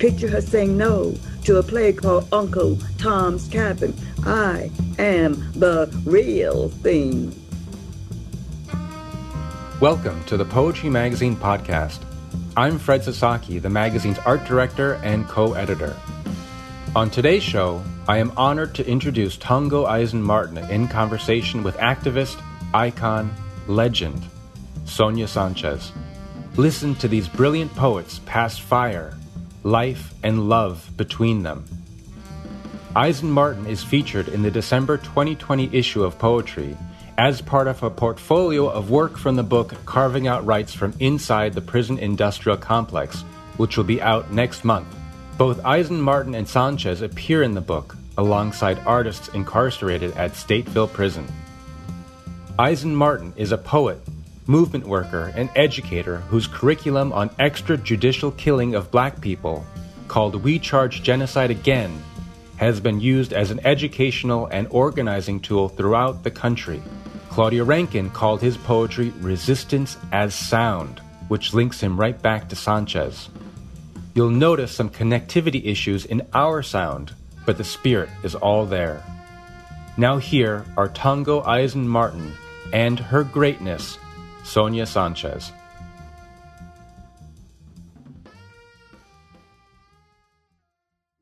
Picture her saying no to a play called Uncle Tom's Cabin. I am the real thing. Welcome to the Poetry Magazine podcast. I'm Fred Sasaki, the magazine's art director and co editor. On today's show, I am honored to introduce Tongo Eisen Martin in conversation with activist, icon, legend, Sonia Sanchez. Listen to these brilliant poets pass fire, life, and love between them. Eisen Martin is featured in the December 2020 issue of Poetry as part of a portfolio of work from the book Carving Out Rights from Inside the Prison Industrial Complex, which will be out next month. Both Eisen Martin and Sanchez appear in the book alongside artists incarcerated at Stateville Prison. Eisen Martin is a poet, movement worker, and educator whose curriculum on extrajudicial killing of black people, called We Charge Genocide Again, has been used as an educational and organizing tool throughout the country. Claudia Rankine called his poetry Resistance as Sound, which links him right back to Sanchez. You'll notice some connectivity issues in our sound, but the spirit is all there. Now here are Tongo Eisen Martin and her greatness Sonia Sanchez.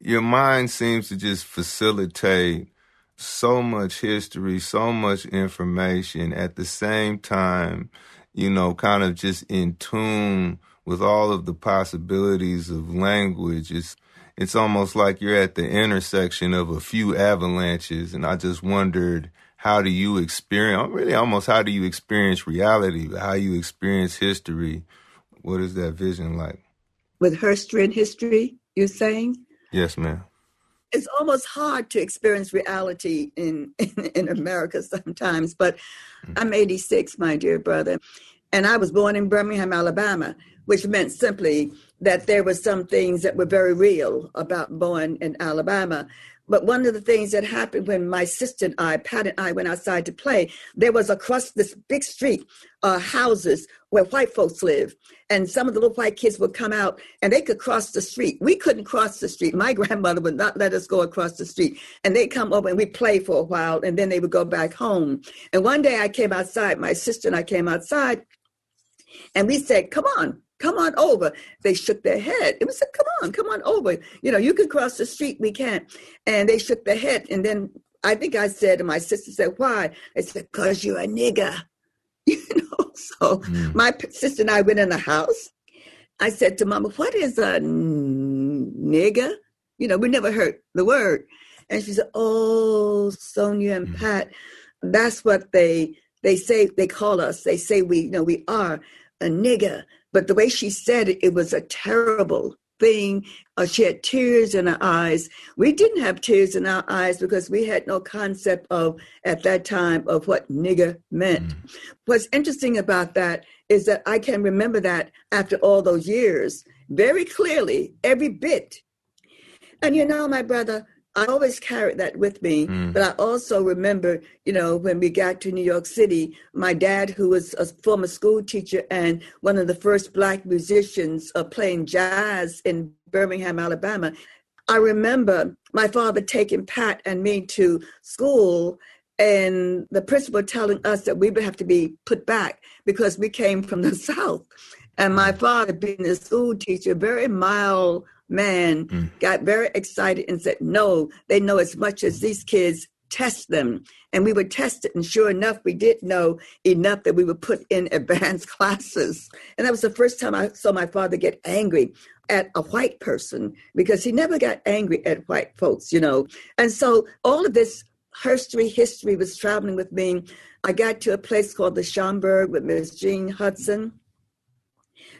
Your mind seems to just facilitate so much history, so much information at the same time, you know, kind of just in tune with all of the possibilities of language. It's, it's almost like you're at the intersection of a few avalanches. And I just wondered, how do you experience really almost how do you experience reality how you experience history? What is that vision like? With history and history you're saying? Yes ma'am. It's almost hard to experience reality in in, in america sometimes but mm-hmm. i'm 86 my dear brother and i was born in birmingham alabama which meant simply that there were some things that were very real about born in alabama but one of the things that happened when my sister and I, Pat and I, went outside to play, there was across this big street uh, houses where white folks live. And some of the little white kids would come out and they could cross the street. We couldn't cross the street. My grandmother would not let us go across the street. And they'd come over and we'd play for a while and then they would go back home. And one day I came outside, my sister and I came outside and we said, Come on, come on over. They shook their head. It was said, come on, come on over. You know, you can cross the street, we can't. And they shook their head. And then I think I said, and my sister said, why? They said, because you're a nigger. You know, so mm. my sister and I went in the house. I said to mama, what is a nigger? You know, we never heard the word. And she said, oh, Sonia and mm. Pat, that's what they they say they call us. They say we you know we are a nigger. But the way she said it, it was a terrible thing. Uh, she had tears in her eyes. We didn't have tears in our eyes because we had no concept of, at that time, of what nigger meant. Mm. What's interesting about that is that I can remember that after all those years very clearly, every bit. And you know, my brother, I always carried that with me. Mm. But I also remember, you know, when we got to New York City, my dad, who was a former school teacher and one of the first black musicians uh, playing jazz in Birmingham, Alabama, I remember my father taking Pat and me to school and the principal telling us that we would have to be put back because we came from the South. And my father, being a school teacher, very mild man mm. got very excited and said, No, they know as much as these kids test them. And we would test it. And sure enough, we did know enough that we would put in advanced classes. And that was the first time I saw my father get angry at a white person because he never got angry at white folks, you know. And so all of this history, history was traveling with me. I got to a place called the Schomburg with Miss Jean Hutson.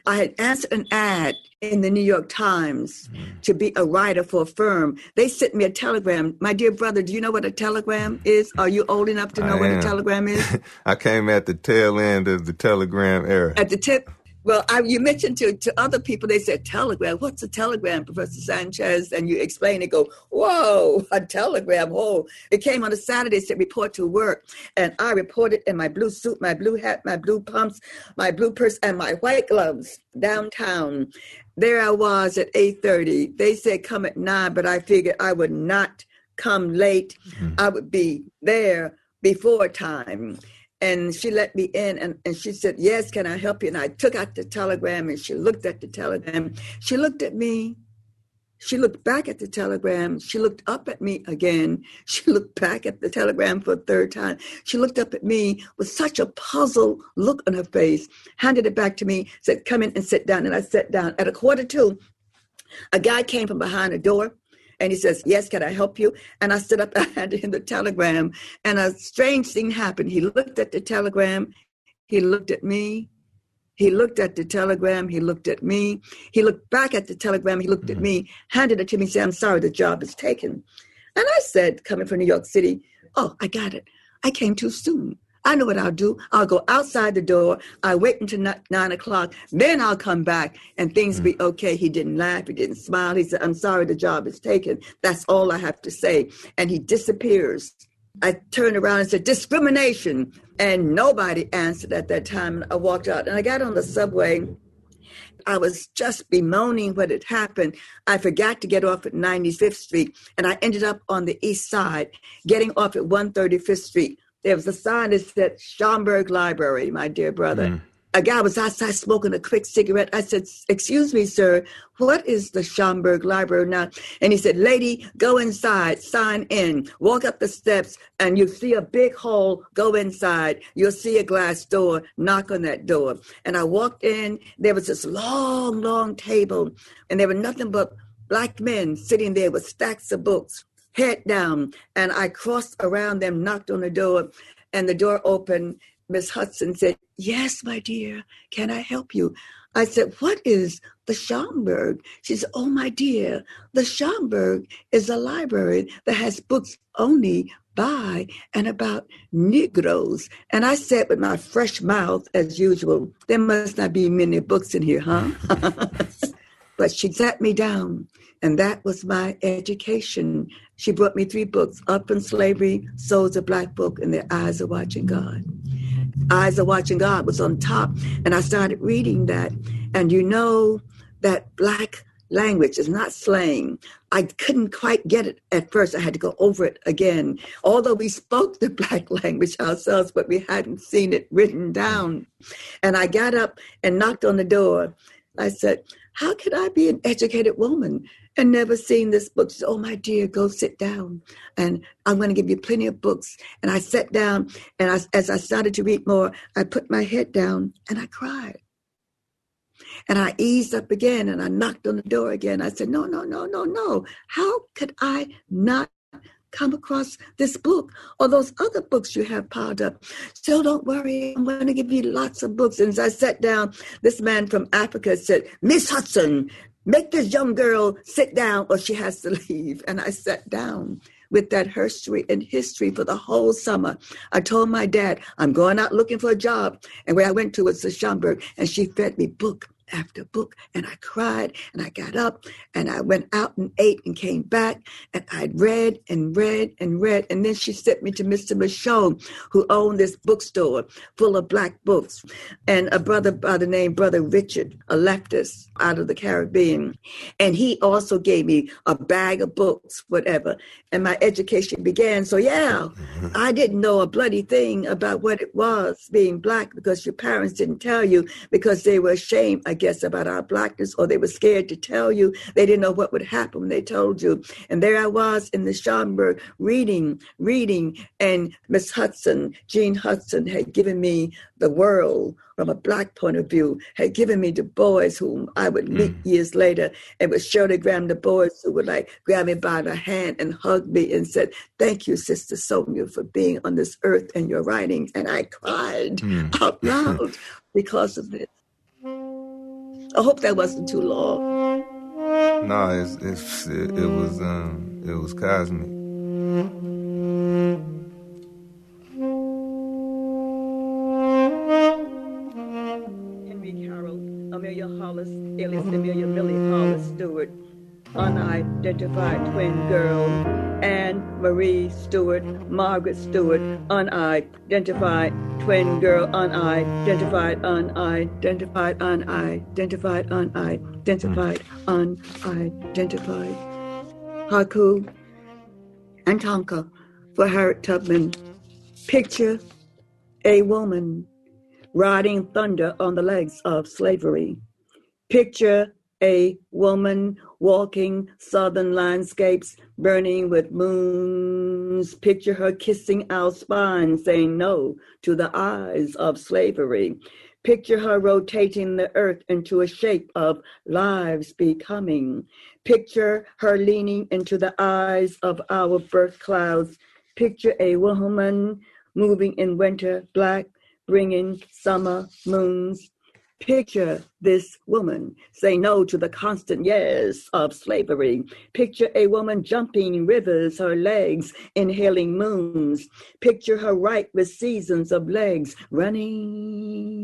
I had answered an ad in the New York Times mm. to be a writer for a firm. They sent me a telegram. My dear brother, do you know what a telegram is? Are you old enough to know what a telegram is? I came at the tail end of the telegram era. At the tip Well, I, you mentioned to, to other people, they said telegram. What's a telegram, Professor Sanchez? And you explain it, go, whoa, a telegram. Whoa. It came on a Saturday, said report to work. And I reported in my blue suit, my blue hat, my blue pumps, my blue purse, and my white gloves downtown. There I was at 8.30. They said come at 9, but I figured I would not come late. Mm-hmm. I would be there before time and she let me in and, and she said yes can i help you? And i took out the telegram and she looked at the telegram. She looked at me. She looked back at the telegram. She looked up at me again. She looked back at the telegram for a third time. She looked up at me with such a puzzled look on her face handed it back to me said come in and sit down. And i sat down. At a quarter to a guy came from behind the door and he says, Yes, can I help you? And I stood up, I handed him the telegram, and a strange thing happened. He looked at the telegram, he looked at me, he looked at the telegram, he looked at me, he looked back at the telegram, he looked mm-hmm. at me, handed it to me, said, I'm sorry, the job is taken. And I said, coming from New York City, Oh, I got it. I came too soon. I know what I'll do. I'll go outside the door. I wait until nine o'clock. Then I'll come back and things mm. be okay. He didn't laugh. He didn't smile. He said, I'm sorry, the job is taken. That's all I have to say. And he disappears. I turned around and said, discrimination. And nobody answered at that time. I walked out and I got on the subway. I was just bemoaning what had happened. I forgot to get off at 95th Street and I ended up on the east side, getting off at 135th Street there was a sign that said Schomburg Library, my dear brother. Mm. A guy was outside smoking a quick cigarette. I said, Excuse me, sir, what is the Schomburg Library now? And he said, Lady, go inside, sign in, walk up the steps, and you see a big hole, go inside. You'll see a glass door, knock on that door. And I walked in, there was this long, long table, and there were nothing but black men sitting there with stacks of books head down. And I crossed around them, knocked on the door, and the door opened. Miss Hutson said, Yes, my dear, can I help you? I said, What is the Schomburg? She said, Oh, my dear, the Schomburg is a library that has books only by and about Negroes. And I said with my fresh mouth, as usual, there must not be many books in here, huh? but she sat me down, and that was my education she brought me three books Up in Slavery, Souls of Black Folk, and Their Eyes Are Watching God. Eyes Are Watching God was on top, and I started reading that. And you know that Black language is not slang. I couldn't quite get it at first. I had to go over it again. Although we spoke the Black language ourselves, but we hadn't seen it written down. And I got up and knocked on the door. I said, How could I be an educated woman and never seen this book. She said, Oh, my dear, go sit down. And I'm going to give you plenty of books. And I sat down, and I, as I started to read more, I put my head down and I cried. And I eased up again and I knocked on the door again. I said, No, no, no, no, no. How could I not come across this book or those other books you have piled up. So don't worry, I'm going to give you lots of books. And as I sat down, this man from Africa said, Miss Hutson, make this young girl sit down or she has to leave. And I sat down with that history and history for the whole summer. I told my dad, I'm going out looking for a job. And where I went to was the Schomburg, and she fed me book after book and I cried and I got up and I went out and ate and came back and I read and read and read. And then she sent me to Mr. Michaux, who owned this bookstore full of black books, and a brother by the name Brother Richard, a leftist out of the Caribbean. And he also gave me a bag of books, whatever. And my education began. So, yeah, mm-hmm. I didn't know a bloody thing about what it was being black because your parents didn't tell you because they were ashamed guess, about our blackness, or they were scared to tell you. They didn't know what would happen when they told you. And there I was in the Schomburg reading, reading, and Miss Hutson, Jean Hutson, had given me the world from a black point of view, had given me Du Bois whom I would meet mm. years later. It was Shirley Graham, Du Bois who would like grab me by the hand and hug me and said, Thank you, Sister Sonia, for being on this earth and your writings. And I cried mm. out loud because of this. I hope that wasn't too long. No, it's, it's it, it was um it was cosmic. Henry Carroll Amelia Hollis, alias Amelia Millie Hollis Stewart, unidentified twin girl, Anne Marie Stewart, Margaret Stewart, unidentified twin girl, unidentified, unidentified, unidentified, unidentified, unidentified. Haiku and Tanka for Harriet Tubman. Picture a woman riding thunder on the legs of slavery. Picture a woman walking southern landscapes burning with moons. Picture her kissing our spine, saying no to the eyes of slavery. Picture her rotating the earth into a shape of lives becoming. Picture her leaning into the eyes of our birth clouds. Picture a woman moving in winter black, bringing summer moons. Picture this woman say no to the constant yes of slavery. Picture a woman jumping rivers, her legs inhaling moons. Picture her right with seasons of legs running.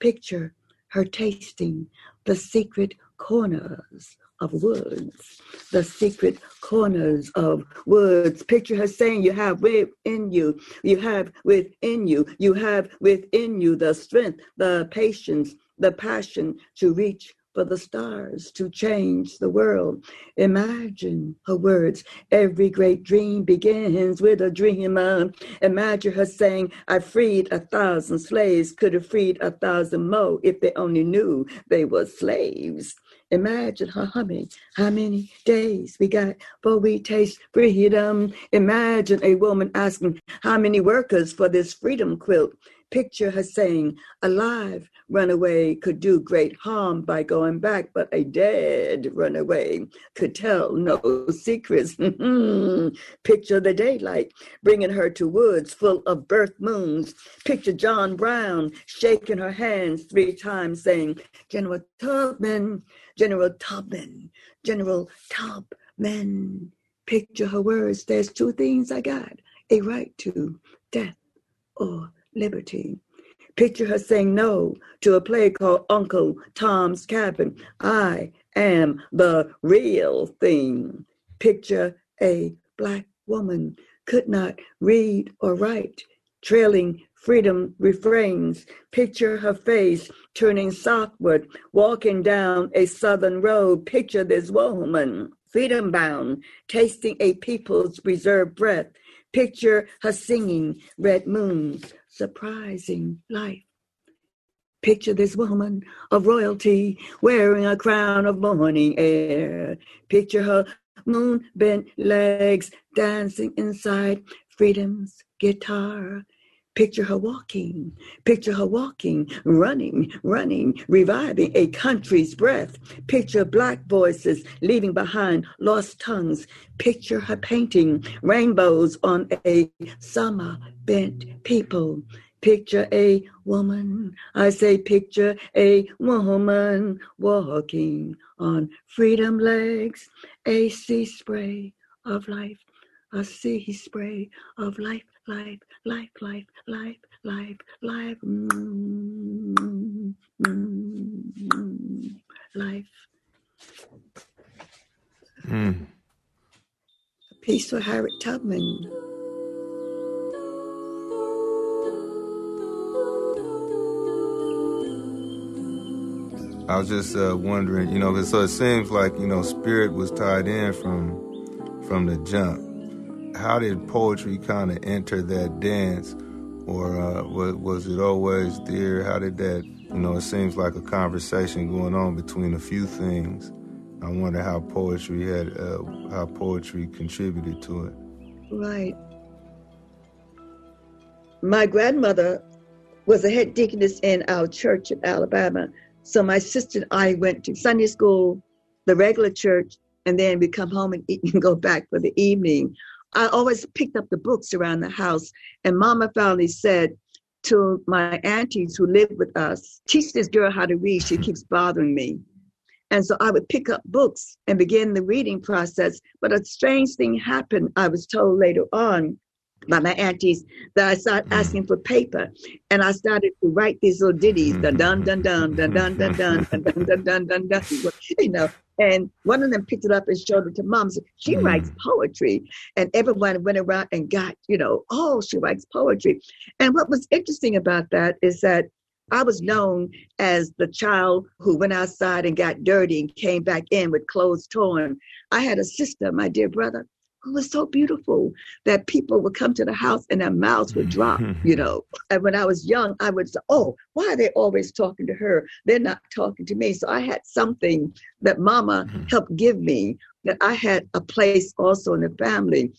Picture her tasting the secret corners of words, the secret corners of words. Picture her saying, You have within you, you have within you, you have within you the strength, the patience, the passion to reach for the stars, to change the world. Imagine her words. Every great dream begins with a dreamer. Imagine her saying, I freed a thousand slaves, could have freed a thousand more if they only knew they were slaves. Imagine her humming how many days we got for we taste freedom. Imagine a woman asking how many workers for this freedom quilt. Picture her saying, a live runaway could do great harm by going back, but a dead runaway could tell no secrets. Picture the daylight bringing her to woods full of birth moons. Picture John Brown shaking her hands three times, saying, General Tubman, General Tubman, General Tubman. Picture her words. There's two things I got a right to death or liberty. Picture her saying no to a play called Uncle Tom's Cabin. I am the real thing. Picture a black woman could not read or write, trailing freedom refrains. Picture her face turning southward, walking down a southern road. Picture this woman, freedom bound, tasting a people's reserved breath. Picture her singing red moons, surprising life. Picture this woman of royalty wearing a crown of morning air. Picture her moon bent legs dancing inside freedom's guitar. Picture her walking, picture her walking, running, running, reviving a country's breath. Picture black voices leaving behind lost tongues. Picture her painting rainbows on a summer bent people. Picture a woman, I say, picture a woman walking on freedom legs, a sea spray of life, a sea spray of life life, life, life, life, life, life, mm, mm, life. Mm. Peace for Harriet Tubman. I was just uh, wondering, you know, so it seems like you know, spirit was tied in from from the jump how did poetry kind of enter that dance, or uh, was, was it always there? How did that? You know, it seems like a conversation going on between a few things. I wonder how poetry had uh, how poetry contributed to it. Right. My grandmother was a head deaconess in our church in Alabama. So my sister and I went to Sunday school, the regular church, and then we come home and eat and go back for the evening. I always picked up the books around the house, and Mama finally said to my aunties who lived with us, teach this girl how to read. She keeps bothering me. And so I would pick up books and begin the reading process. But a strange thing happened, I was told later on. By my aunties that I started mm. asking for paper, and I started to write these little ditties, dun dun dun dun dun dun dun dun dun dun dun dun dun you know. And one of them picked it up and showed it to mom. Said, she mm. writes poetry, and everyone went around and got, you know, oh, she writes poetry. And what was interesting about that is that I was known as the child who went outside and got dirty and came back in with clothes torn. I had a sister, my dear brother, who was so beautiful that people would come to the house and their mouths would drop, you know. And when I was young, I would say, Oh, why are they always talking to her? They're not talking to me. So I had something that mama mm-hmm. helped give me that I had a place also in the family.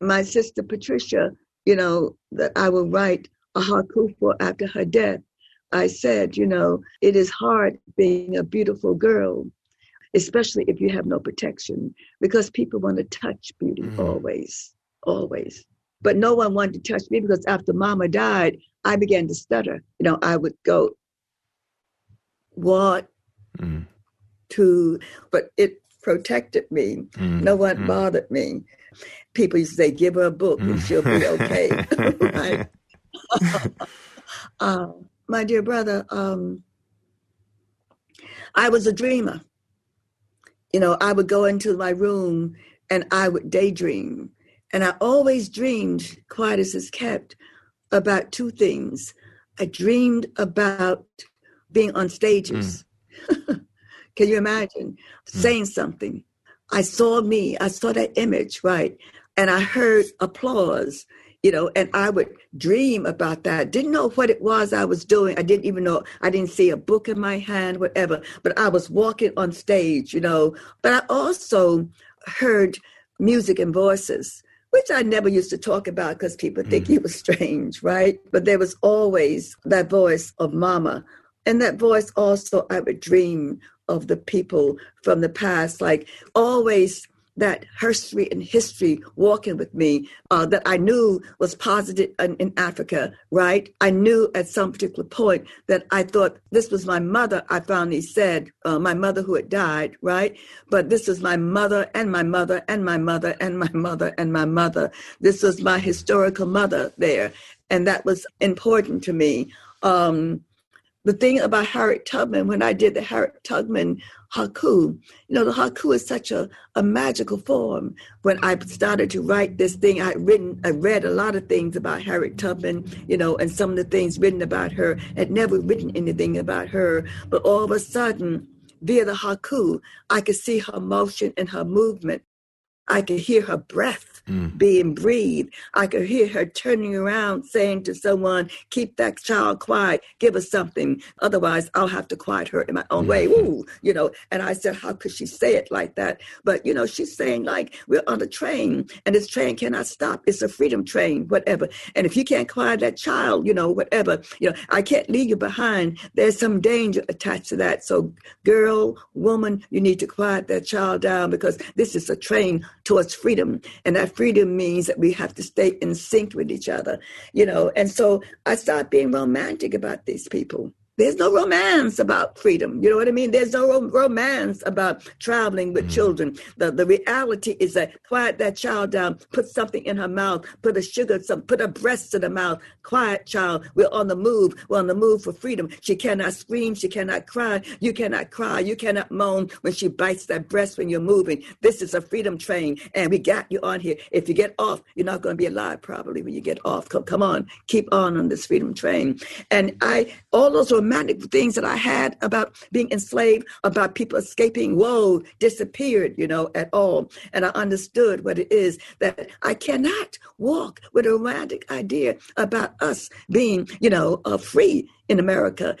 My sister Patricia, you know, that I will write a haiku for after her death. I said, you know, it is hard being a beautiful girl especially if you have no protection, because people want to touch beauty mm. always, always. But no one wanted to touch me because after mama died, I began to stutter. You know, I would go, what mm. to, but it protected me. Mm. No one mm. bothered me. People used to say, give her a book and she'll be okay. uh, my dear brother, um, I was a dreamer you know, I would go into my room and I would daydream. And I always dreamed, quiet as is kept, about two things. I dreamed about being on stages. Mm. Can you imagine mm. saying something? I saw me, I saw that image, right? And I heard applause you know, and I would dream about that. Didn't know what it was I was doing. I didn't even know, I didn't see a book in my hand, whatever, but I was walking on stage, you know. But I also heard music and voices, which I never used to talk about because people think mm. it was strange, right? But there was always that voice of mama. And that voice also, I would dream of the people from the past, like always that history and history walking with me uh, that I knew was posited in, in, Africa, right? I knew at some particular point that I thought this was my mother, I finally said, uh, my mother who had died, right? But this is my mother and my mother and my mother and my mother and my mother. This was my historical mother there. And that was important to me. Um, the thing about Harriet Tubman, when I did the Harriet Tubman haiku, you know, the haiku is such a, a magical form. When I started to write this thing, I had written, I read a lot of things about Harriet Tubman, you know, and some of the things written about her. Had never written anything about her, but all of a sudden, via the haiku, I could see her motion and her movement. I could hear her breath mm. being breathed. I could hear her turning around saying to someone, Keep that child quiet, give us something. Otherwise, I'll have to quiet her in my own way. Mm-hmm. Ooh, you know. And I said, How could she say it like that? But, you know, she's saying, like, we're on a train and this train cannot stop. It's a freedom train, whatever. And if you can't quiet that child, you know, whatever, you know, I can't leave you behind. There's some danger attached to that. So, girl, woman, you need to quiet that child down because this is a train towards freedom. And that freedom means that we have to stay in sync with each other, you know. And so I start being romantic about these people. There's no romance about freedom. You know what I mean? There's no romance about traveling with mm. children. The, the reality is that quiet that child down, put something in her mouth, put a sugar, some, put a breast in her mouth. Quiet child, we're on the move. We're on the move for freedom. She cannot scream. She cannot cry. You cannot cry. You cannot moan when she bites that breast when you're moving. This is a freedom train, and we got you on here. If you get off, you're not going to be alive probably when you get off. Come, come on, keep on on this freedom train. And I, all those romantic romantic things that I had about being enslaved, about people escaping, whoa, disappeared, you know, at all. And I understood what it is that I cannot walk with a romantic idea about us being, you know, uh, free in America,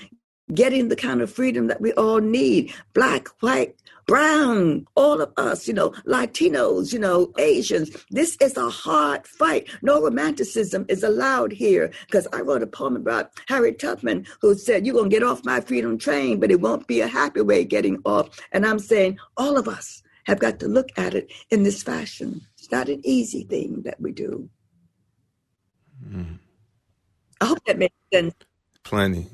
getting the kind of freedom that we all need black, white, brown, all of us, you know, Latinos, you know, Asians. This is a hard fight. No romanticism is allowed here because I wrote a poem about Harriet Tubman who said, You're going to get off my freedom train, but it won't be a happy way getting off. And I'm saying, all of us have got to look at it in this fashion. It's not an easy thing that we do. Mm. I hope that makes sense. Plenty.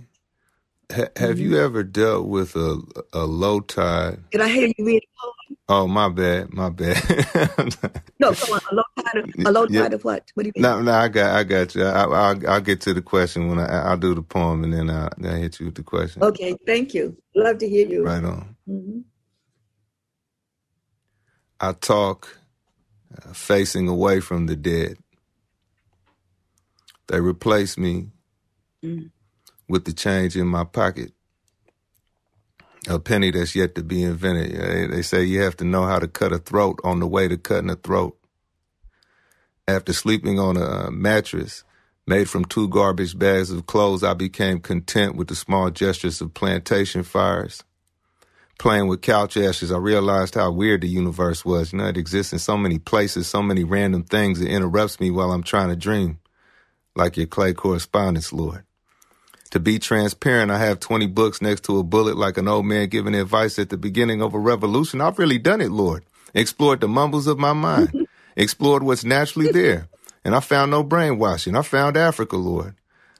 Ha- have mm-hmm. you ever dealt with a a low tide? Can I hear you read a poem? Oh, my bad, my bad. no, come on. A low tide of, a low tide yeah. of what? What do you mean? No, no, I got, I got you. I, will I'll get to the question when I, I'll do the poem, and then I'll, I'll hit you with the question. Okay, thank you. Love to hear you. Right on. Mm-hmm. I talk uh, facing away from the dead. They replace me mm. With the change in my pocket a penny that's yet to be invented. They say you have to know how to cut a throat on the way to cutting a throat. After sleeping on a mattress made from two garbage bags of clothes, I became content with the small gestures of plantation fires. Playing with couch ashes, I realized how weird the universe was. You know, it exists in so many places, so many random things. It interrupts me while I'm trying to dream. Like your clay correspondence, Lord. To be transparent, I have 20 books next to a bullet like an old man giving advice at the beginning of a revolution. I've really done it, Lord. Explored the mumbles of my mind. Explored what's naturally there. And I found no brainwashing. I found Africa, Lord.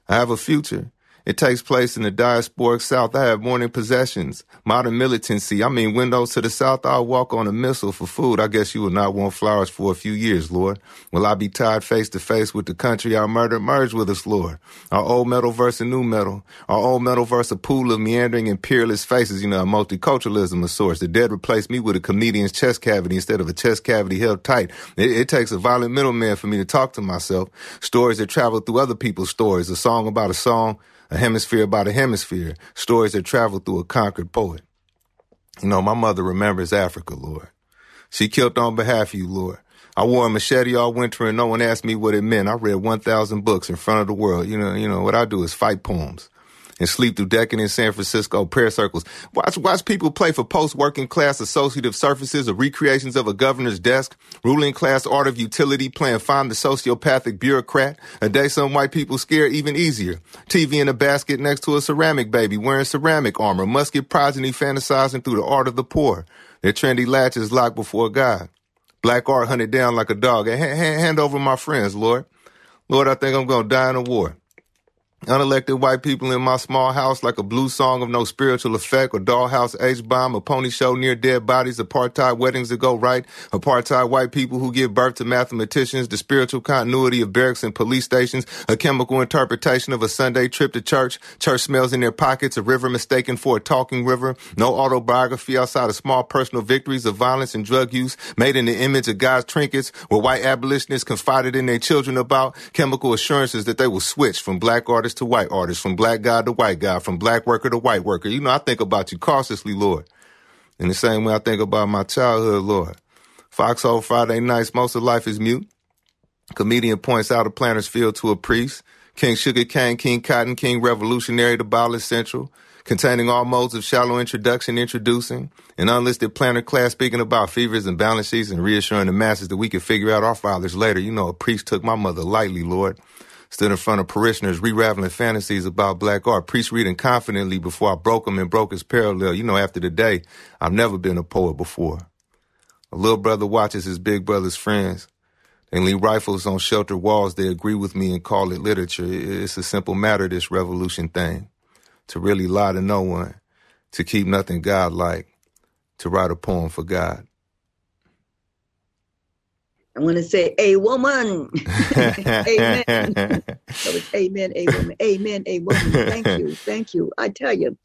I have a future. It takes place in the diasporic South. I have morning possessions, modern militancy. I mean, windows to the South. I'll walk on a missile for food. I guess you will not want flowers for a few years, Lord. Will I be tied face to face with the country I murdered? merged with us, Lord? Our old metal versus new metal. Our old metal versus a pool of meandering and peerless faces, you know, a multiculturalism of sorts. The dead replaced me with a comedian's chest cavity instead of a chest cavity held tight. It, it takes a violent middleman for me to talk to myself. Stories that travel through other people's stories. A song about a song a hemisphere about a hemisphere, stories that travel through a conquered poet. You know, my mother remembers Africa, Lord. She killed on behalf of you, Lord. I wore a machete all winter and no one asked me what it meant. I read 1,000 books in front of the world. You know, you know, what I do is fight poems and sleep through decadent San Francisco prayer circles. Watch, watch people play for post-working class associative surfaces or recreations of a governor's desk, ruling class art of utility, playing find the sociopathic bureaucrat. A day some white people scare even easier. TV in a basket next to a ceramic baby wearing ceramic armor, musket progeny fantasizing through the art of the poor. Their trendy latches locked before God. Black art hunted down like a dog. Hand, hand, hand over my friends, Lord. Lord, I think I'm going to die in a war. Unelected white people in my small house like a blue song of no spiritual effect or dollhouse H-bomb, a pony show near dead bodies, apartheid weddings that go right, apartheid white people who give birth to mathematicians, the spiritual continuity of barracks and police stations, a chemical interpretation of a Sunday trip to church, church smells in their pockets, a river mistaken for a talking river, no autobiography outside of small personal victories of violence and drug use, made in the image of God's trinkets, where white abolitionists confided in their children about chemical assurances that they will switch from black artists artist to white artist, from black guy to white guy, from black worker to white worker. You know, I think about you cautiously, Lord. In the same way I think about my childhood, Lord. Foxhole Friday nights, most of life is mute. Comedian points out a planter's field to a priest. King Sugar Cane, King Cotton, King Revolutionary to Bala Central, containing all modes of shallow introduction, introducing an unlisted planter class speaking about fevers and balance sheets and reassuring the masses that we could figure out our fathers later. You know, a priest took my mother lightly, Lord stood in front of parishioners re-raveling fantasies about black art, priest reading confidently before I broke him and broke his parallel. You know, after the day, I've never been a poet before. A little brother watches his big brother's friends. They leave rifles on shelter walls. They agree with me and call it literature. It's a simple matter, this revolution thing. To really lie to no one. To keep nothing godlike. To write a poem for God. I want to say, a woman. amen. so it's amen, a woman. Amen, a woman. Thank you. Thank you. I tell you,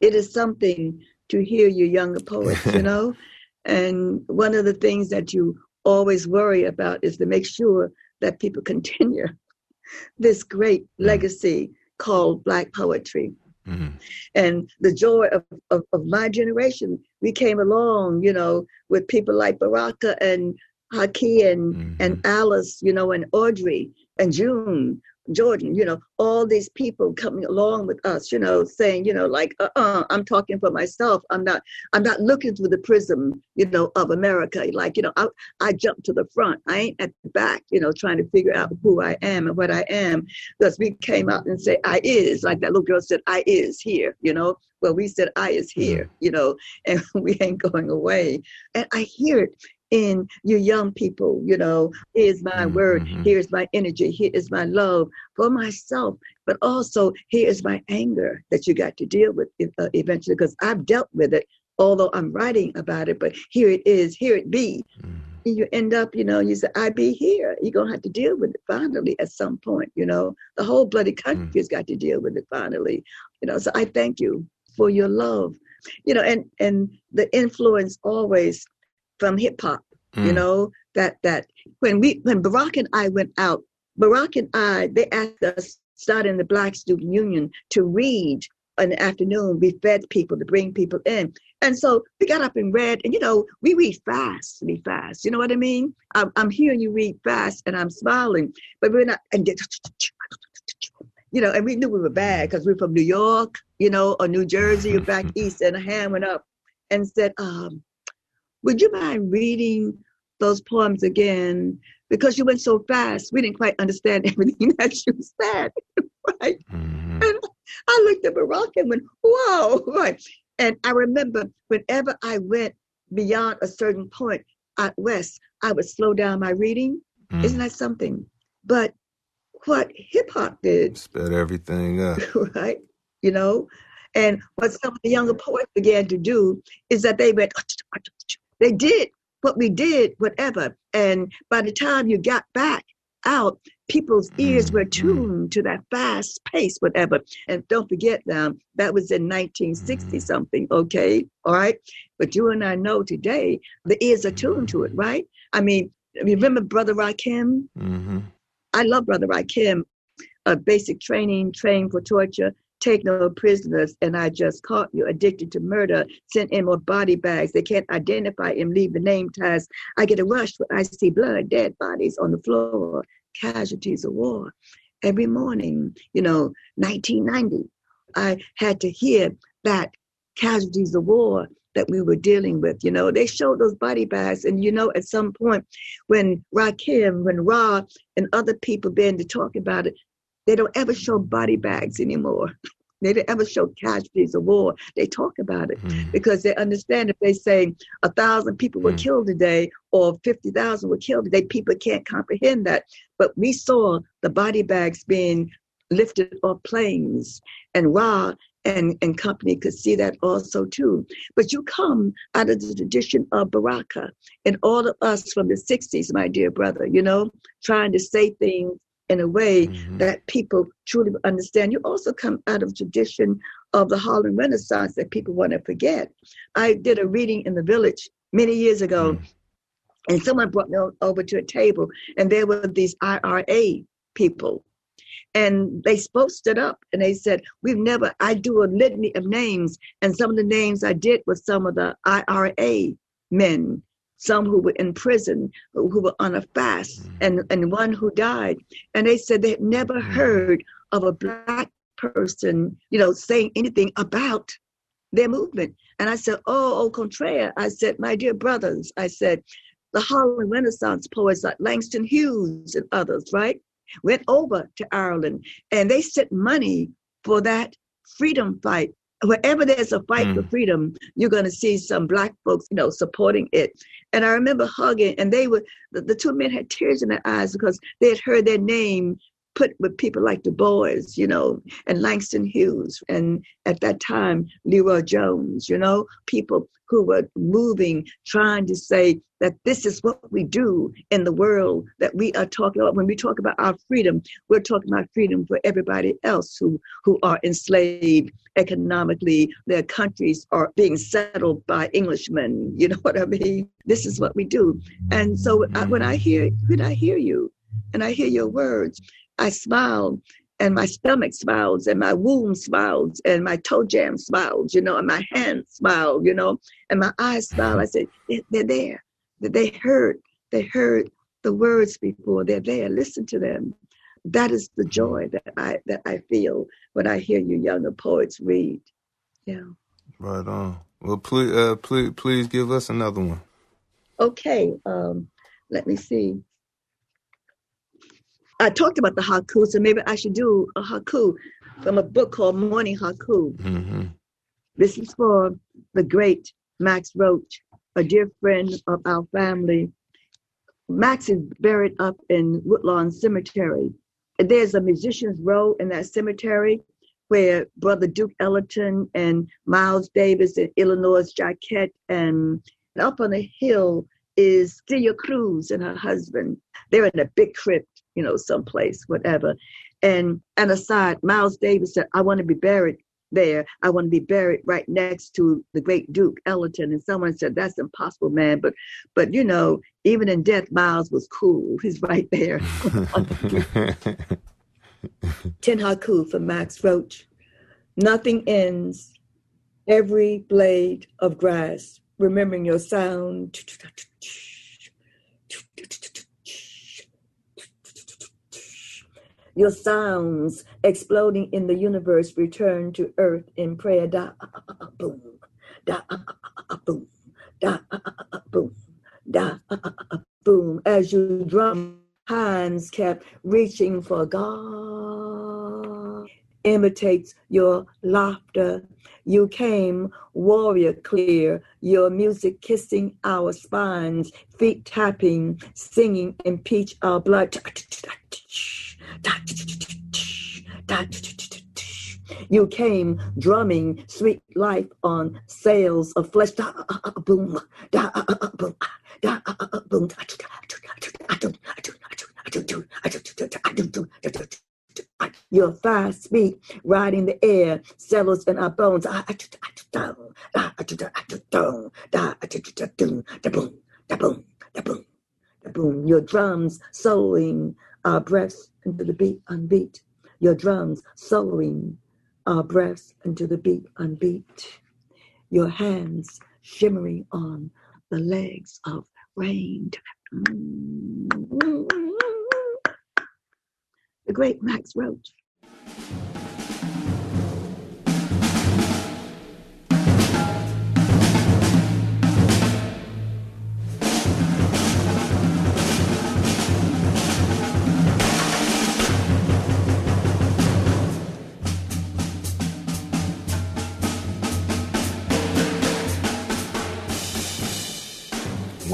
it is something to hear you younger poets, you know? and one of the things that you always worry about is to make sure that people continue this great mm. legacy called Black poetry. Mm-hmm. And the joy of, of, of, my generation, we came along, you know, with people like Baraka and Haki and mm-hmm. and Alice, you know, and Audrey and June, Jordan, you know, all these people coming along with us, you know, saying, you know, like, uh-uh, I'm talking for myself. I'm not, I'm not looking through the prism, you know, of America. Like, you know, I, I jump to the front. I ain't at the back, you know, trying to figure out who I am and what I am. Because we came out and say, I is, like that little girl said, I is here, you know. Well, we said, I is here, mm. you know, and we ain't going away. And I hear it in you young people, you know, here's my mm-hmm. word, here's my energy, here is my love for myself, but also here is my anger that you got to deal with uh, eventually, because I've dealt with it although I'm writing about it, but here it is, here it be. Mm-hmm. You end up, you know, you say, I be here. You're going to have to deal with it finally at some point, you know. The whole bloody country mm-hmm. has got to deal with it finally, you know. So I thank you for your love, you know, and, and the influence always from hip hop, mm. you know, that, that when we, when Baraka and I went out, Baraka and I, they asked us, starting the Black Student Union, to read in the afternoon. We fed people to bring people in. And so we got up and read, and you know, we read fast, we fast. You know what I mean? I'm, I'm hearing you read fast, and I'm smiling, but we're not. And you know, and we knew we were bad because we are from New York, you know, or New Jersey or back east. And a hand went up and said, um, "Would you mind reading those poems again?" Because you went so fast, we didn't quite understand everything that you said, right? Mm-hmm. And I looked at Baraka and went, "Whoa!" Right? And I remember whenever I went beyond a certain point at West, I would slow down my reading. Mm. Isn't that something? But what hip hop did sped everything up. right? You know? And what some of the younger poets began to do is that they went, they did what we did, whatever. And by the time you got back out, people's ears were mm-hmm. tuned to that fast pace, whatever. And don't forget now, that was in 1960 mm-hmm. something, okay? All right. But you and I know today the ears are tuned to it, right? I mean, remember Brother Rakim? Mm-hmm. I love Brother Rakim. A basic training, trained for torture, take no prisoners, and I just caught you addicted to murder. Sent in more body bags. They can't identify him, leave the name tags. I get a rush when I see blood, dead bodies on the floor casualties of war. Every morning, you know, 1990, I had to hear that casualties of war that we were dealing with. You know, they showed those body bags, and you know, at some point, when Rakim, when Ra, and other people began to talk about it, they don't ever show body bags anymore. They don't ever show casualties of war. They talk about it mm. because they understand if they say a thousand people were mm. killed today or 50,000 were killed today, people can't comprehend that. But we saw the body bags being lifted off planes and Ra and, and company could see that also too. But you come out of the tradition of Baraka and all of us from the 60s, my dear brother, you know, trying to say things in a way mm-hmm. that people truly understand. You also come out of tradition of the Harlem Renaissance that people want to forget. I did a reading in the village many years ago, mm. and someone brought me over to a table, and there were these IRA people. And they both stood up and they said, We've never, I do a litany of names, and some of the names I did were some of the IRA men some who were in prison, who, who were on a fast, mm-hmm. and, and one who died. And they said they had never mm-hmm. heard of a black person, you know, saying anything about their movement. And I said, oh, au contraire. I said, my dear brothers, I said, the Harlem Renaissance poets like Langston Hughes and others, right, went over to Ireland and they sent money for that freedom fight wherever there's a fight mm. for freedom, you're going to see some black folks, you know, supporting it. And I remember hugging, and they were the, the two men had tears in their eyes because they had heard their name put with people like Du Bois, you know, and Langston Hughes, and at that time, LeRoi Jones, you know, people who were moving, trying to say that this is what we do in the world that we are talking about. When we talk about our freedom, we're talking about freedom for everybody else who, who are enslaved economically. Their countries are being settled by Englishmen. You know what I mean? This is what we do. And so I, when I hear when I hear you and I hear your words, I smiled and my stomach smiles and my womb smiles and my toe jam smiles, you know, and my hands smiled, you know, and my eyes smiled. I said, they're there. They heard, they heard the words before. They're there. Listen to them. That is the joy that I that I feel when I hear you younger poets read. Yeah. Right on. Well, please, uh, please, please give us another one. Okay. Um, let me see. I talked about the haiku, so maybe I should do a haiku from a book called Morning Haiku. Mm-hmm. This is for the great Max Roach, a dear friend of our family. Max is buried up in Woodlawn Cemetery. There's a musician's row in that cemetery, where Brother Duke Ellington and Miles Davis and Illinois Jacquet and up on the hill is Celia Cruz and her husband. They're in a big crypt, you know, someplace, whatever. And and aside, Miles Davis said, I want to be buried there. I want to be buried right next to the great Duke Ellington. And someone said, That's impossible, man. But but you know, even in death, Miles was cool. He's right there. Ten Haiku for Max Roach. Nothing ends. Every blade of grass, remembering your sound. Your sounds exploding in the universe return to earth in prayer. Da boom, da boom, da boom, da boom. As you drum, hands kept reaching for God. Imitates your laughter. You came warrior clear, your music kissing our spines, feet tapping, singing, impeach our blood. You came drumming sweet life on sails of flesh. Boom, boom, boom. Your fast speak, riding the air, settles in our bones. Ah your drums soloing our breaths into the beat unbeat. Your drums soloing our breaths into the beat unbeat. Your hands shimmering on the legs of rain. The great Max Roach.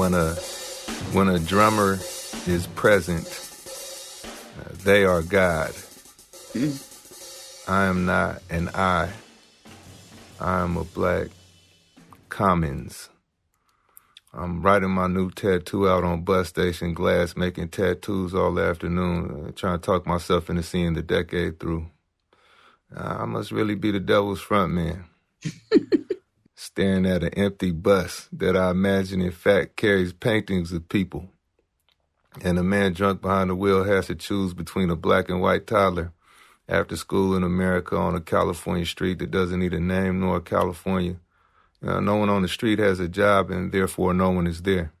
When a when a drummer is present, they are God. I am not an I. I am a black commons. I'm writing my new tattoo out on bus station glass, making tattoos all afternoon, uh, trying to talk myself into seeing the decade through. Uh, I must really be the devil's front man. staring at an empty bus that I imagine in fact carries paintings of people. And a man drunk behind the wheel has to choose between a black and white toddler after school in America on a California street that doesn't need a name nor California. Uh, no one on the street has a job and therefore no one is there.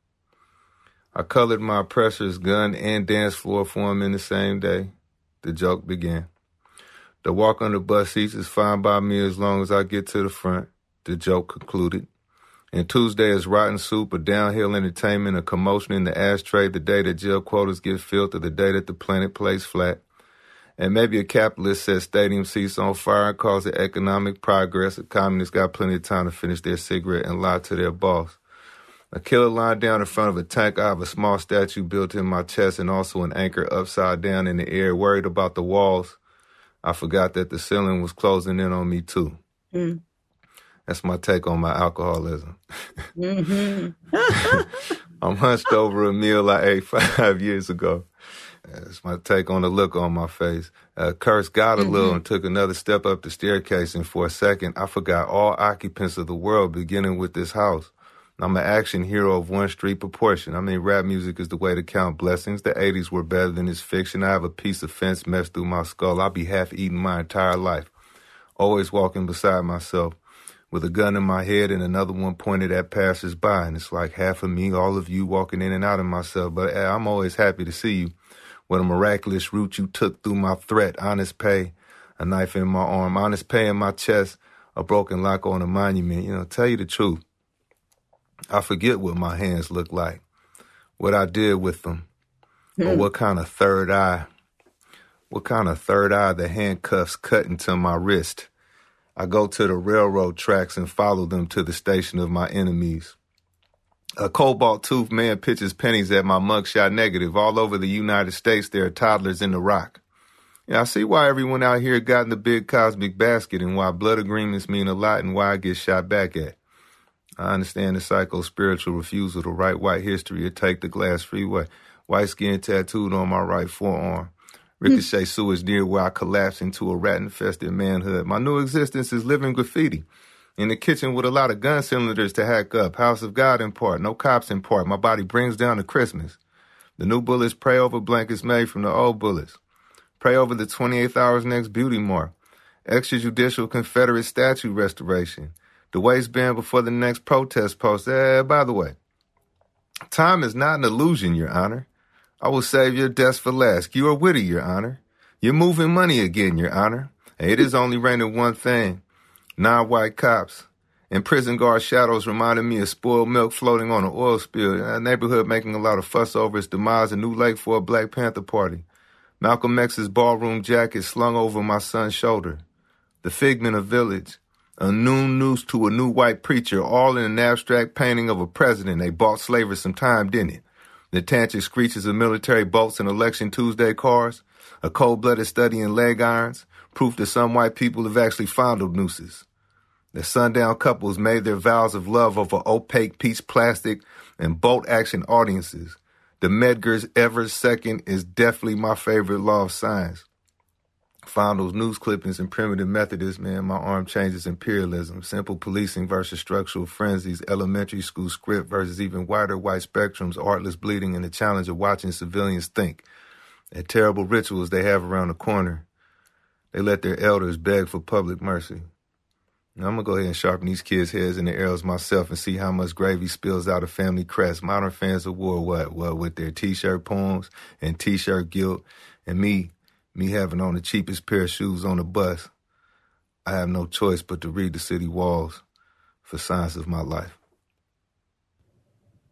I colored my oppressor's gun and dance floor for him in the same day. The joke began. The walk on the bus seats is fine by me as long as I get to the front the joke concluded. And Tuesday is rotten soup, a downhill entertainment, a commotion in the ashtray, the day that jail quotas get filled, or the day that the planet plays flat. And maybe a capitalist sets stadium seats on fire and it economic progress. A communist got plenty of time to finish their cigarette and lie to their boss. A killer lying down in front of a tank. I have a small statue built in my chest and also an anchor upside down in the air, worried about the walls. I forgot that the ceiling was closing in on me too. Mm. That's my take on my alcoholism. Mm-hmm. I'm hunched over a meal I ate five years ago. That's my take on the look on my face. Uh, cursed God a mm-hmm. little and took another step up the staircase, and for a second, I forgot all occupants of the world, beginning with this house. I'm an action hero of one street proportion. I mean, rap music is the way to count blessings. The 80s were better than this fiction. I have a piece of fence messed through my skull. I'll be half eaten my entire life. Always walking beside myself with a gun in my head and another one pointed at passersby. And it's like half of me, all of you walking in and out of myself. But eh, I'm always happy to see you. What a miraculous route you took through my threat. Honest pay, a knife in my arm. Honest pay in my chest, a broken lock on a monument. You know, tell you the truth. I forget what my hands look like, what I did with them, or hmm. what kind of third eye, what kind of third eye the handcuffs cut into my wrist. I go to the railroad tracks and follow them to the station of my enemies. A cobalt toothed man pitches pennies at my mugshot negative. All over the United States, there are toddlers in the rock. I see why everyone out here got in the big cosmic basket and why blood agreements mean a lot and why I get shot back at. I understand the psycho spiritual refusal to write white history or take the glass freeway. White skin tattooed on my right forearm. Ricochet sewage near where I collapse into a rat infested manhood. My new existence is living graffiti. In the kitchen with a lot of gun cylinders to hack up. House of God in part, no cops in part. My body brings down to Christmas. The new bullets pray over blankets made from the old bullets. Pray over the 28th hour's next beauty mark. Extrajudicial Confederate statue restoration. The waistband before the next protest post. Eh, by the way, time is not an illusion, Your Honor. I will save your deaths for last. You are witty, Your Honor. You're moving money again, Your Honor. It is only raining one thing non-white cops, and prison guard shadows reminded me of spoiled milk floating on an oil spill. A neighborhood making a lot of fuss over its demise. A new lake for a Black Panther party. Malcolm X's ballroom jacket slung over my son's shoulder. The figment of village. A noon noose to a new white preacher, all in an abstract painting of a president. They bought slavery some time, didn't it? The tantric screeches of military bolts and election Tuesday cars. A cold-blooded study in leg irons proof that some white people have actually fondled nooses. The sundown couples made their vows of love over opaque peach plastic and bolt action audiences. The Medgar's ever second is definitely my favorite law of science. Found those news clippings in primitive Methodist, man, my arm changes imperialism, simple policing versus structural frenzies, elementary school script versus even wider white spectrums, artless bleeding, and the challenge of watching civilians think. And terrible rituals they have around the corner. They let their elders beg for public mercy. Now, I'm gonna go ahead and sharpen these kids' heads in the arrows myself and see how much gravy spills out of family crest. Modern fans of war, what, what, with their t-shirt poems and t-shirt guilt, and me, me having on the cheapest pair of shoes on the bus. I have no choice but to read the city walls for signs of my life.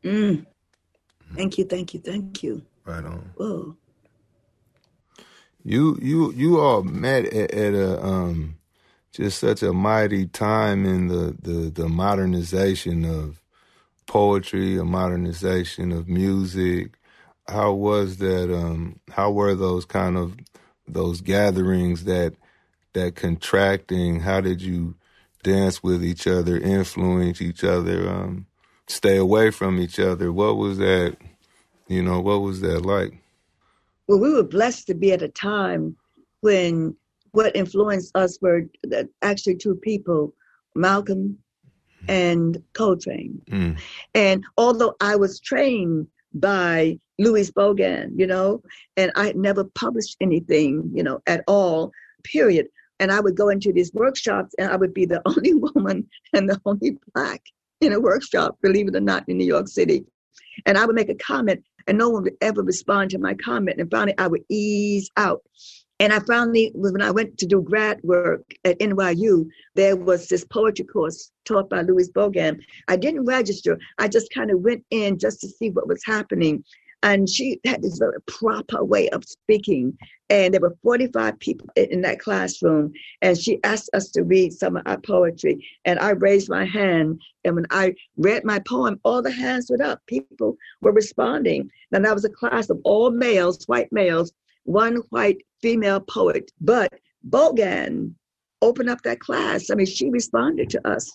Mm. Thank you, thank you, thank you. Right on. Whoa. You you you all met at, at a um just such a mighty time in the, the, the modernization of poetry, a modernization of music. How was that um how were those kind of those gatherings that that contracting, how did you dance with each other, influence each other, um, stay away from each other? What was that you know, what was that like? well, we were blessed to be at a time when what influenced us were actually two people, Malcolm and Coltrane. Mm. And although I was trained by Louise Bogan, you know, and I had never published anything, you know, at all, period. And I would go into these workshops and I would be the only woman and the only black in a workshop, believe it or not, in New York City. And I would make a comment and no one would ever respond to my comment. And finally, I would ease out. And I finally, when I went to do grad work at NYU, there was this poetry course taught by Louise Bogan. I didn't register. I just kind of went in just to see what was happening. And she had this very proper way of speaking. And there were 45 people in that classroom. And she asked us to read some of our poetry. And I raised my hand. And when I read my poem, all the hands went up. People were responding. And that was a class of all males, white males, one white female poet. But Bogan opened up that class. I mean, she responded to us.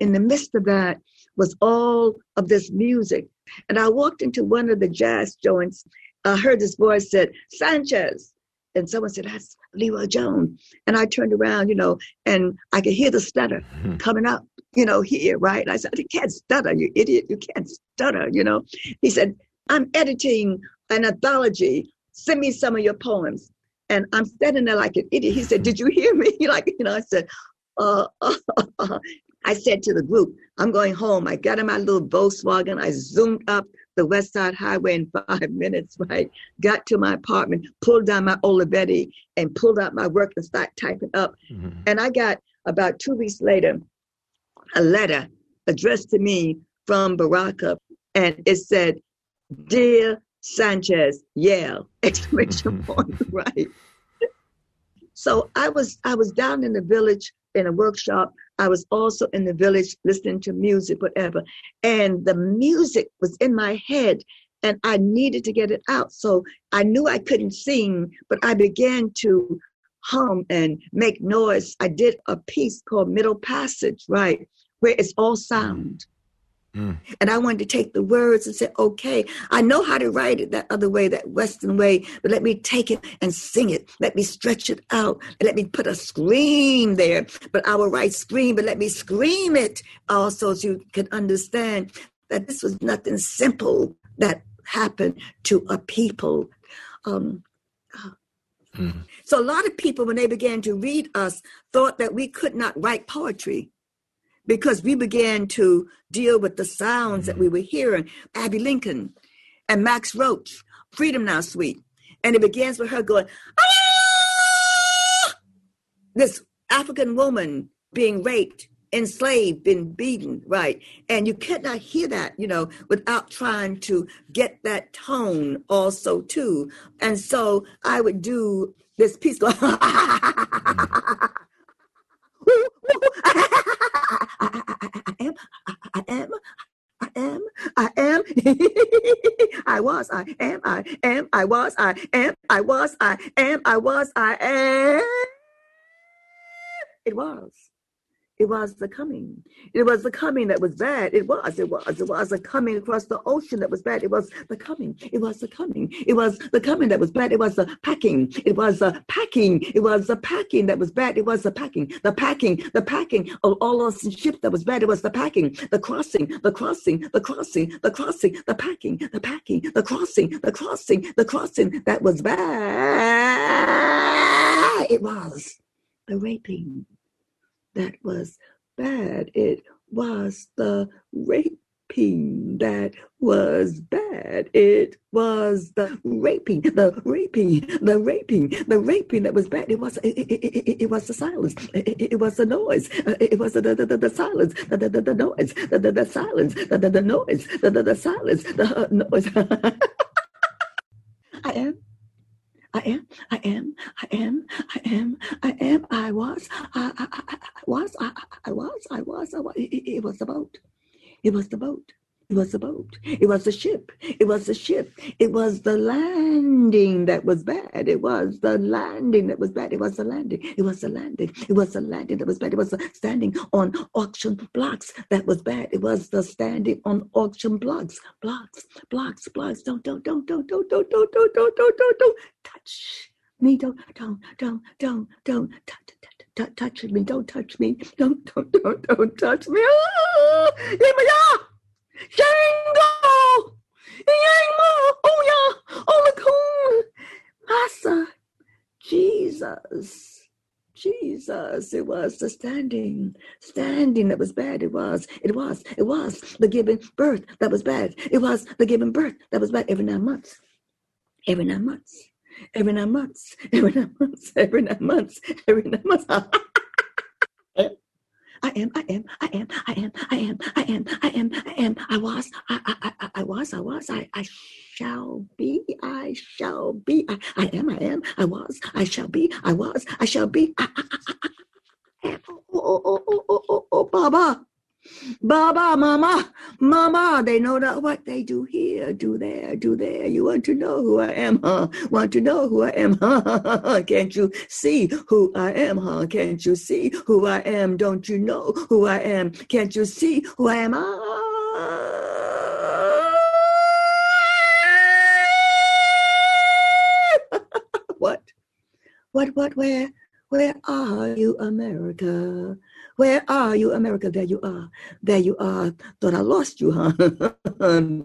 In the midst of that was all of this music and I walked into one of the jazz joints. I heard this voice said, Sanchez. And someone said, that's LeRoi Jones. And I turned around, you know, and I could hear the stutter mm-hmm. coming up, you know, here, right? And I said, you can't stutter, you idiot. You can't stutter, you know. He said, I'm editing an anthology. Send me some of your poems. And I'm standing there like an idiot. He said, Did you hear me? like, you know, I said, uh, uh, uh, I said to the group, I'm going home. I got in my little Volkswagen. I zoomed up the West Side Highway in five minutes, right? Got to my apartment, pulled down my Olivetti and pulled out my work and started typing up. Mm-hmm. And I got about two weeks later a letter addressed to me from Baraka. And it said, Dear Sanchez, Yale, exclamation point, right? So I was I was down in the village in a workshop. I was also in the village listening to music, whatever. And the music was in my head. and I needed to get it out. So I knew I couldn't sing, but I began to hum and make noise. I did a piece called Middle Passage, right, where it's all mm. sound. Mm. And I wanted to take the words and say, okay, I know how to write it that other way, that Western way, but let me take it and sing it. Let me stretch it out. And let me put a scream there. But I will write scream, but let me scream it also so you can understand that this was nothing simple that happened to a people. Um, mm. So a lot of people, when they began to read us, thought that we could not write poetry because we began to deal with the sounds that we were hearing. Abbey Lincoln and Max Roach, Freedom Now Suite. And it begins with her going, ah! this African woman being raped, enslaved, been beaten, right? And you cannot hear that, you know, without trying to get that tone also too. And so I would do this piece going, I am, I am, I am, I am, I was, I am, I am, I was, I am, I was, I am, I was, I am. It was. It was the coming. It was the coming that was bad. It was. It was. It was the coming across the ocean that was bad. It was the coming. It was the coming. It was the coming that was bad. It was the packing. It was the packing. It was the packing that was bad. It was the packing. The packing. The packing of all those ships that was bad. It was the packing. The crossing. The crossing. The crossing. The crossing. The packing. The packing. The crossing. The crossing. The crossing that was bad. It was the raping that was bad. It was the raping that was bad. It was the raping, the raping, the raping, the raping that was bad. It was it, it, it, it was the silence. It, it, was the noise. It was the the, the, the silence. The, the, the, the noise. The, the, the silence. The, the, the noise. The, the, the silence. The uh, noise. I am I am, I am, I am, I am, I am, I was, I, I, I, I was, I, I was, I was, I was. It, it was the boat. It was the boat. It was the boat. It was the ship. It was the ship. It was the landing that was bad. It was the landing that was bad. It was the landing. It was the landing. It was the landing that was bad. It was the standing on auction blocks that was bad. It was the standing on auction blocks, blocks, blocks, blocks. Don't, don't, don't, don't, don't, don't, don't, don't, don't, don't, don't, don't touch me. Don't, don't, don't, don't, don't touch, touch, me. Don't touch me. Don't, don't, don't, don't touch me. Ah, yeah, Django! Django! Yeah! Oh the Massa! Jesus! Jesus, it was the standing, standing that was bad. It was, it was, it was the giving birth that was bad. It was the giving birth that was bad every nine months. Every nine months. Every nine months. Every nine months. Every nine months. Every nine months. I am, I am, I am, I am, I am, I am, I am, I am, I was, I, I, I, was, I was, I, I shall be, I shall be, I, I am, I am, I was, I shall be, I was, I shall be, I, I, I am, oh, oh, oh, oh, oh, oh, oh, Baba. Baba, Mama, Mama, they know not what they do here, do there, do there. You want to know who I am, huh? Want to know who I am, huh? Can't you see who I am, huh? Can't you see who I am? Don't you know who I am? Can't you see who I am? Ah. what? What, what, where? Where are you, America? Where are you, America? There you are. There you are. Thought I lost you, huh?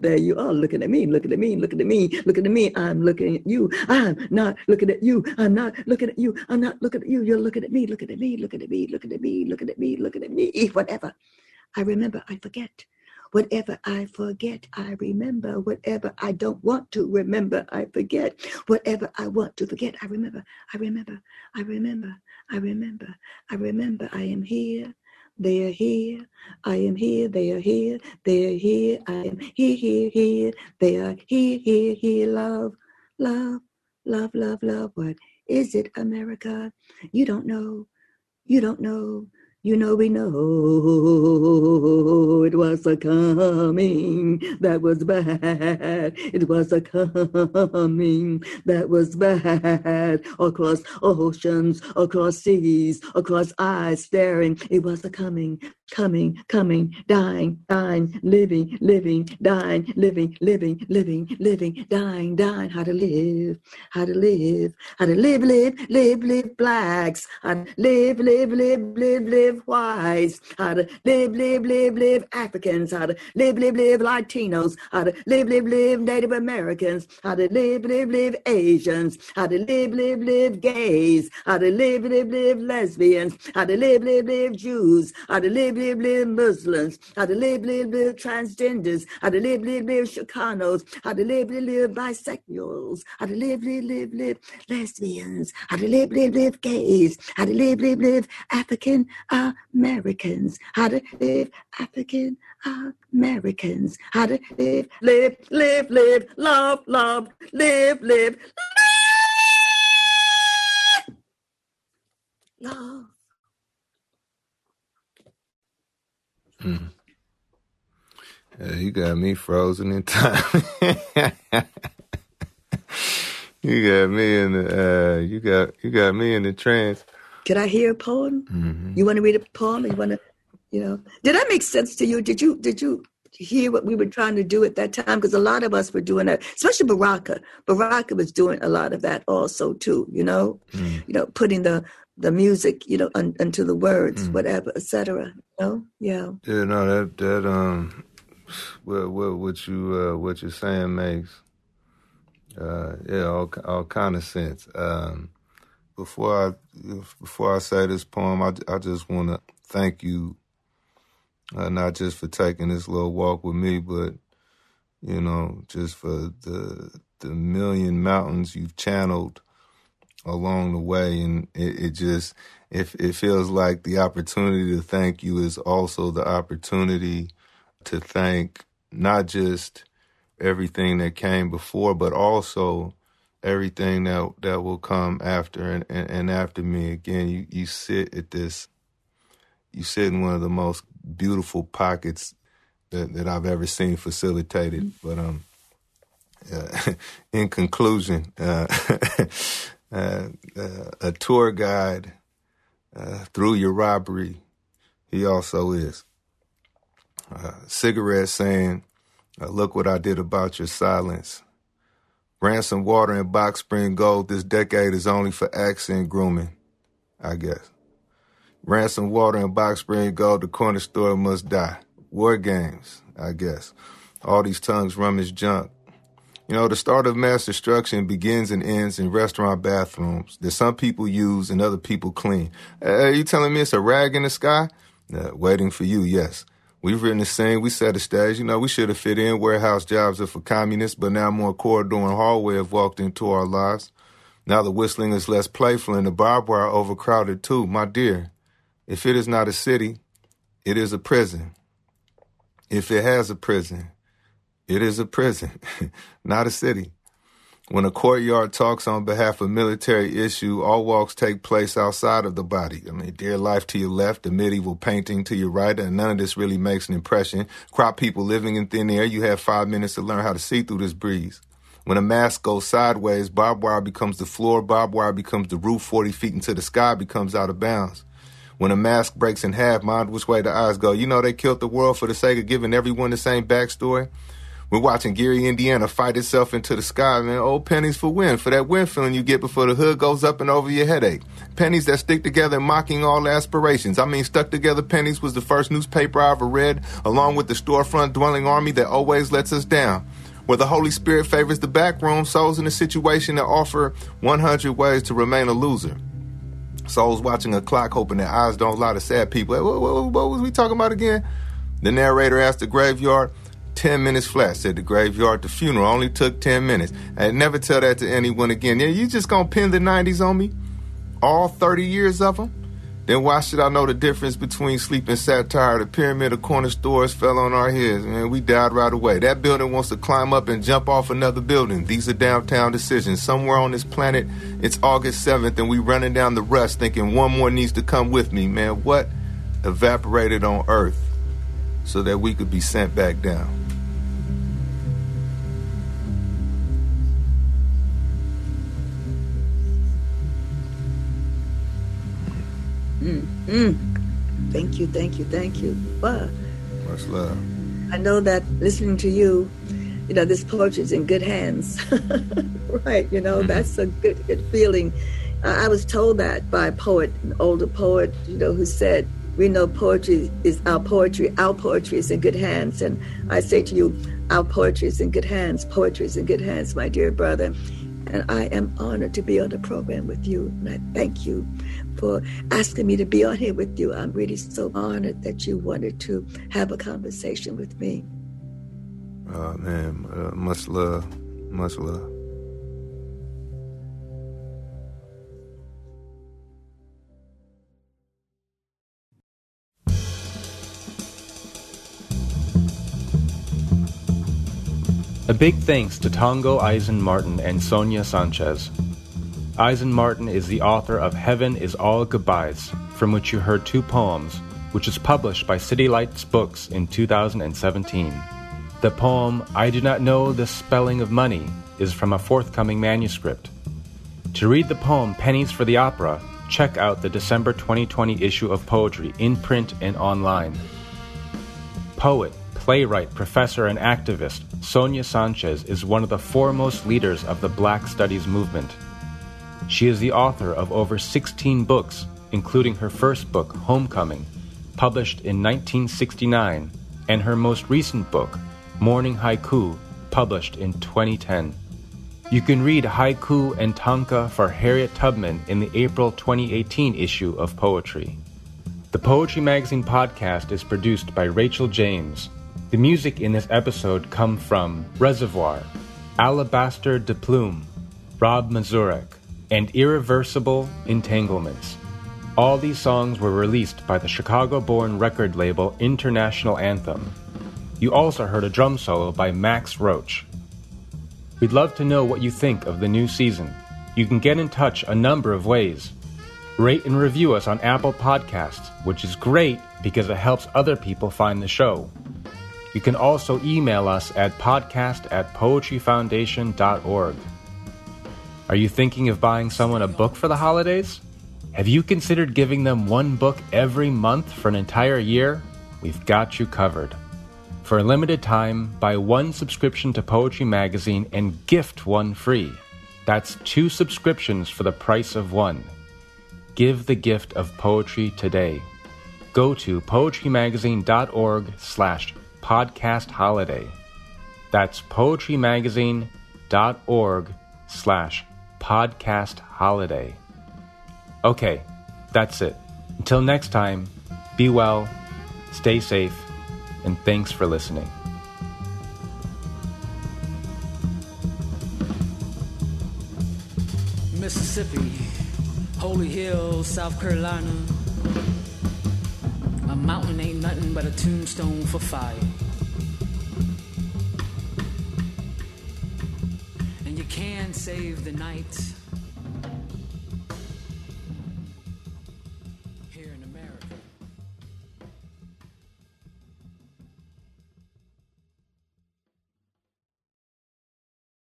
there you are, looking at me, looking at me, looking at me, looking at me. I'm looking at you. I'm not looking at you. I'm not looking at you. I'm not looking at you. You're looking at me, looking at me, looking at me, looking at me, looking at me, looking at me. Whatever. I remember, I forget. Whatever I forget, I remember. Whatever I don't want to remember, I forget. Whatever I want to forget, I remember. I remember. I remember. I remember. I remember. I am here. They are here. I am here. They are here. They are here. I am here, here, here. They are here, here, here. Love, love, love, love, love. What is it, America? You don't know. You don't know. You know, we know it was a coming that was bad. It was a coming that was bad. Across oceans, across seas, across eyes staring. It was a coming coming, coming, dying, dying, living, living, dying, living, living, living, living, dying, dying, how to live, how to live, how to live, live, live, live blacks, how to live, live, live, live, live whites, how to live, live, live, live Africans, how to live, live, live Latinos, how to live, live, live Native Americans, how to live, live, live Asians, how to live, live, live gays, how to live, live, live lesbians, how to live, live, live Jews, how to live, live, live Muslims, how to live, live, live transgenders, how to live, live, live Chicanos, how to live, live, live bisexuals, how to live, live, live, live lesbians, how to live, live, live gays, how to live, live, live African Americans, how to live African Americans, how to live, live, live, live, love, love, live, live, love. Mm. Yeah, you got me frozen in time. you got me in the uh, you got you got me in the trance. Could I hear a poem? Mm-hmm. You want to read a poem? You want to, you know? Did that make sense to you? Did you did you hear what we were trying to do at that time? Because a lot of us were doing that, especially Baraka. Baraka was doing a lot of that also too. You know, Mm. you know, putting the the music, you know, un, into the words, Mm. whatever, etc. You know, yeah. Yeah, no, that that um, what what what you uh, what you're saying makes uh, yeah all all kind of sense. Um, before I before I say this poem, I I just want to thank you, uh, not just for taking this little walk with me, but you know, just for the the million mountains you've channeled along the way, and it, it just it it feels like the opportunity to thank you is also the opportunity to thank not just everything that came before, but also everything that that will come after and, and, and after me. Again, you, you sit at this you sit in one of the most beautiful pockets that, that I've ever seen facilitated. But um uh, in conclusion, uh, uh, uh, a tour guide uh, through your robbery, he also is. Uh, cigarette saying, look what I did about your silence. Ransom water and box spring gold this decade is only for accent grooming, I guess. Ransom water and box spring gold, the corner store must die. War games, I guess. All these tongues rummage junk. You know, the start of mass destruction begins and ends in restaurant bathrooms that some people use and other people clean. Uh, are you telling me it's a rag in the sky? Uh, waiting for you, yes. We've written the same, we set a stage. You know, we should have fit in. Warehouse jobs are for communists, but now more corridor and hallway have walked into our lives. Now the whistling is less playful and the barbed wire overcrowded too. My dear, if it is not a city, it is a prison. If it has a prison, it is a prison, not a city. When a courtyard talks on behalf of military issue, all walks take place outside of the body. I mean, dear life to your left, the medieval painting to your right, and none of this really makes an impression. Crop people living in thin air, you have five minutes to learn how to see through this breeze. When a mask goes sideways, barbed wire becomes the floor, barbed wire becomes the roof, 40 feet into the sky becomes out of bounds. When a mask breaks in half, mind which way the eyes go. You know they killed the world for the sake of giving everyone the same backstory. We're watching Gary, Indiana fight itself into the sky, man. Old pennies for win, for that wind feeling you get before the hood goes up and over your headache. Pennies that stick together mocking all aspirations. I mean, stuck together pennies was the first newspaper I ever read, along with the storefront dwelling army that always lets us down. Where the Holy Spirit favors the back room, souls in a situation that offer 100 ways to remain a loser. Souls watching a clock, hoping their eyes don't lie to sad people. Hey, what, what, what was we talking about again? The narrator asked the graveyard, 10 minutes flat, said the graveyard. The funeral only took 10 minutes. And never tell that to anyone again. Yeah, you just gonna pin the 90s on me? All 30 years of them? Then why should I know the difference between sleeping satire, the pyramid of corner stores fell on our heads, man? We died right away. That building wants to climb up and jump off another building. These are downtown decisions. Somewhere on this planet, it's August 7th, and we running down the rust thinking one more needs to come with me, man. What? evaporated on earth so that we could be sent back down. Mm, mm. Thank you, thank you, thank you. Wow. Much love. I know that listening to you, you know, this poetry is in good hands. right, you know, mm-hmm. that's a good, good feeling. I was told that by a poet, an older poet, you know, who said, we know poetry is our poetry, our poetry is in good hands. And I say to you, our poetry is in good hands, poetry is in good hands, my dear brother. And I am honored to be on the program with you. And I thank you for asking me to be on here with you. I'm really so honored that you wanted to have a conversation with me. Oh, man. Uh, much love. Much love. A big thanks to Tongo Eisen Martin and Sonia Sanchez. Eisen Martin is the author of Heaven is All Goodbyes, from which you heard two poems, which is published by City Lights Books in 2017. The poem, I Do Not Know the Spelling of Money, is from a forthcoming manuscript. To read the poem Pennies for the Opera, check out the December 2020 issue of Poetry in print and online. Poet playwright, professor, and activist, Sonia Sanchez is one of the foremost leaders of the Black Studies movement. She is the author of over 16 books, including her first book, Homecoming, published in 1969, and her most recent book, Morning Haiku, published in 2010. You can read Haiku and Tanka for Harriet Tubman in the April 2018 issue of Poetry. The Poetry Magazine podcast is produced by Rachel James the music in this episode come from Reservoir, Alabaster DePlume, Rob Mazurek, and Irreversible Entanglements. All these songs were released by the Chicago-born record label International Anthem. You also heard a drum solo by Max Roach. We'd love to know what you think of the new season. You can get in touch a number of ways. Rate and review us on Apple Podcasts, which is great because it helps other people find the show. You can also email us at podcast at poetryfoundation.org. Are you thinking of buying someone a book for the holidays? Have you considered giving them one book every month for an entire year? We've got you covered. For a limited time, buy one subscription to Poetry Magazine and gift one free. That's two subscriptions for the price of one. Give the gift of poetry today. Go to poetrymagazine.org slash podcast holiday. That's poetrymagazine.org slash podcast holiday. Okay, that's it. Until next time, be well, stay safe, and thanks for listening. Mississippi, Holy Hill, South Carolina. A mountain ain't nothing but a tombstone for fire. And you can save the night